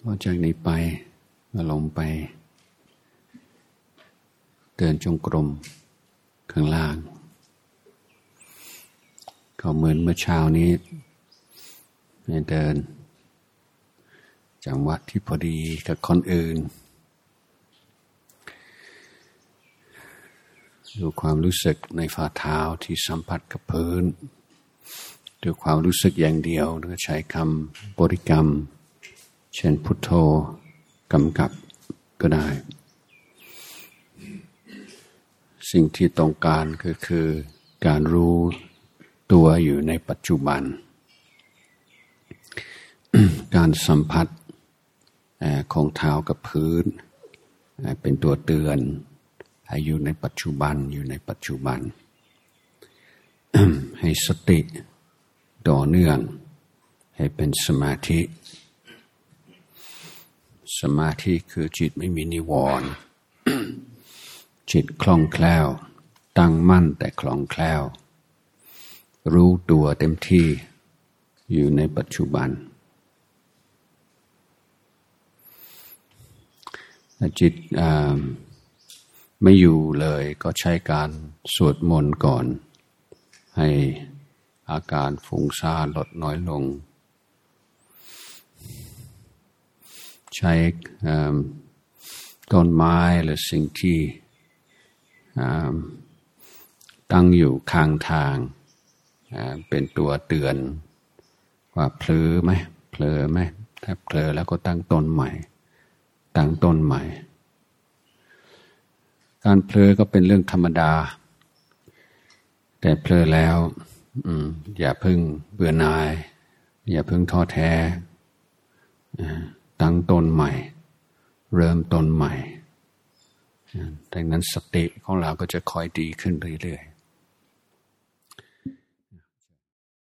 พอจากนี้ไปก็ลงไป เดินจงกรมข้างล่าง ก็เหมือนเมื่อเช้านี้เดินจังหวะที่พอดีกับคนอื่น ดูความรู้สึกในฝ่าเท้าที่สัมผัสกับพื้น ดูความรู้สึกอย่างเดียวแล้วก็ใช้คำบริกรรม เช่นพุทโธกำกับก็ได้ สิ่งที่ต้องการก็คือการรู้ตัวอยู่ในปัจจุบัน การสัมผัสของเท้ากับพื้น เป็นตัวเตือนให้อยู่ในปัจจุบันอยู่ในปัจจุบัน ให้สติ ต่อเนื่อง ให้เป็นสมาธิ สมาธิคือจิตไม่มีนิวรณ์จิตคล่องแคล่ว ตั้งมั่นแต่คล่องแคล่ว รู้ตัวเต็มที่อยู่ในปัจจุบันจิตไม่อยู่เลยก็ใช้การสวดมนต์ก่อน ให้ อาการฟุ้งซ่านลดน้อยลง ใช้ต้นไม้หรือสิ่งที่ตั้งอยู่ข้างทาง เป็นตัวเตือนว่าเพลอไหมเพลอไหมถ้าเพลอแล้วก็ตั้งต้นใหม่ ตั้งต้นใหม่ การเพลอก็เป็นเรื่องธรรมดา แต่เพลอแล้ว อย่าพึ่งเบื่อหน่าย อย่าพึ่งท้อแท้ตั้งต้นใหม่ เริ่มต้นใหม่ดังนั้นสติของเราก็จะคอยดีขึ้นเรื่อยๆ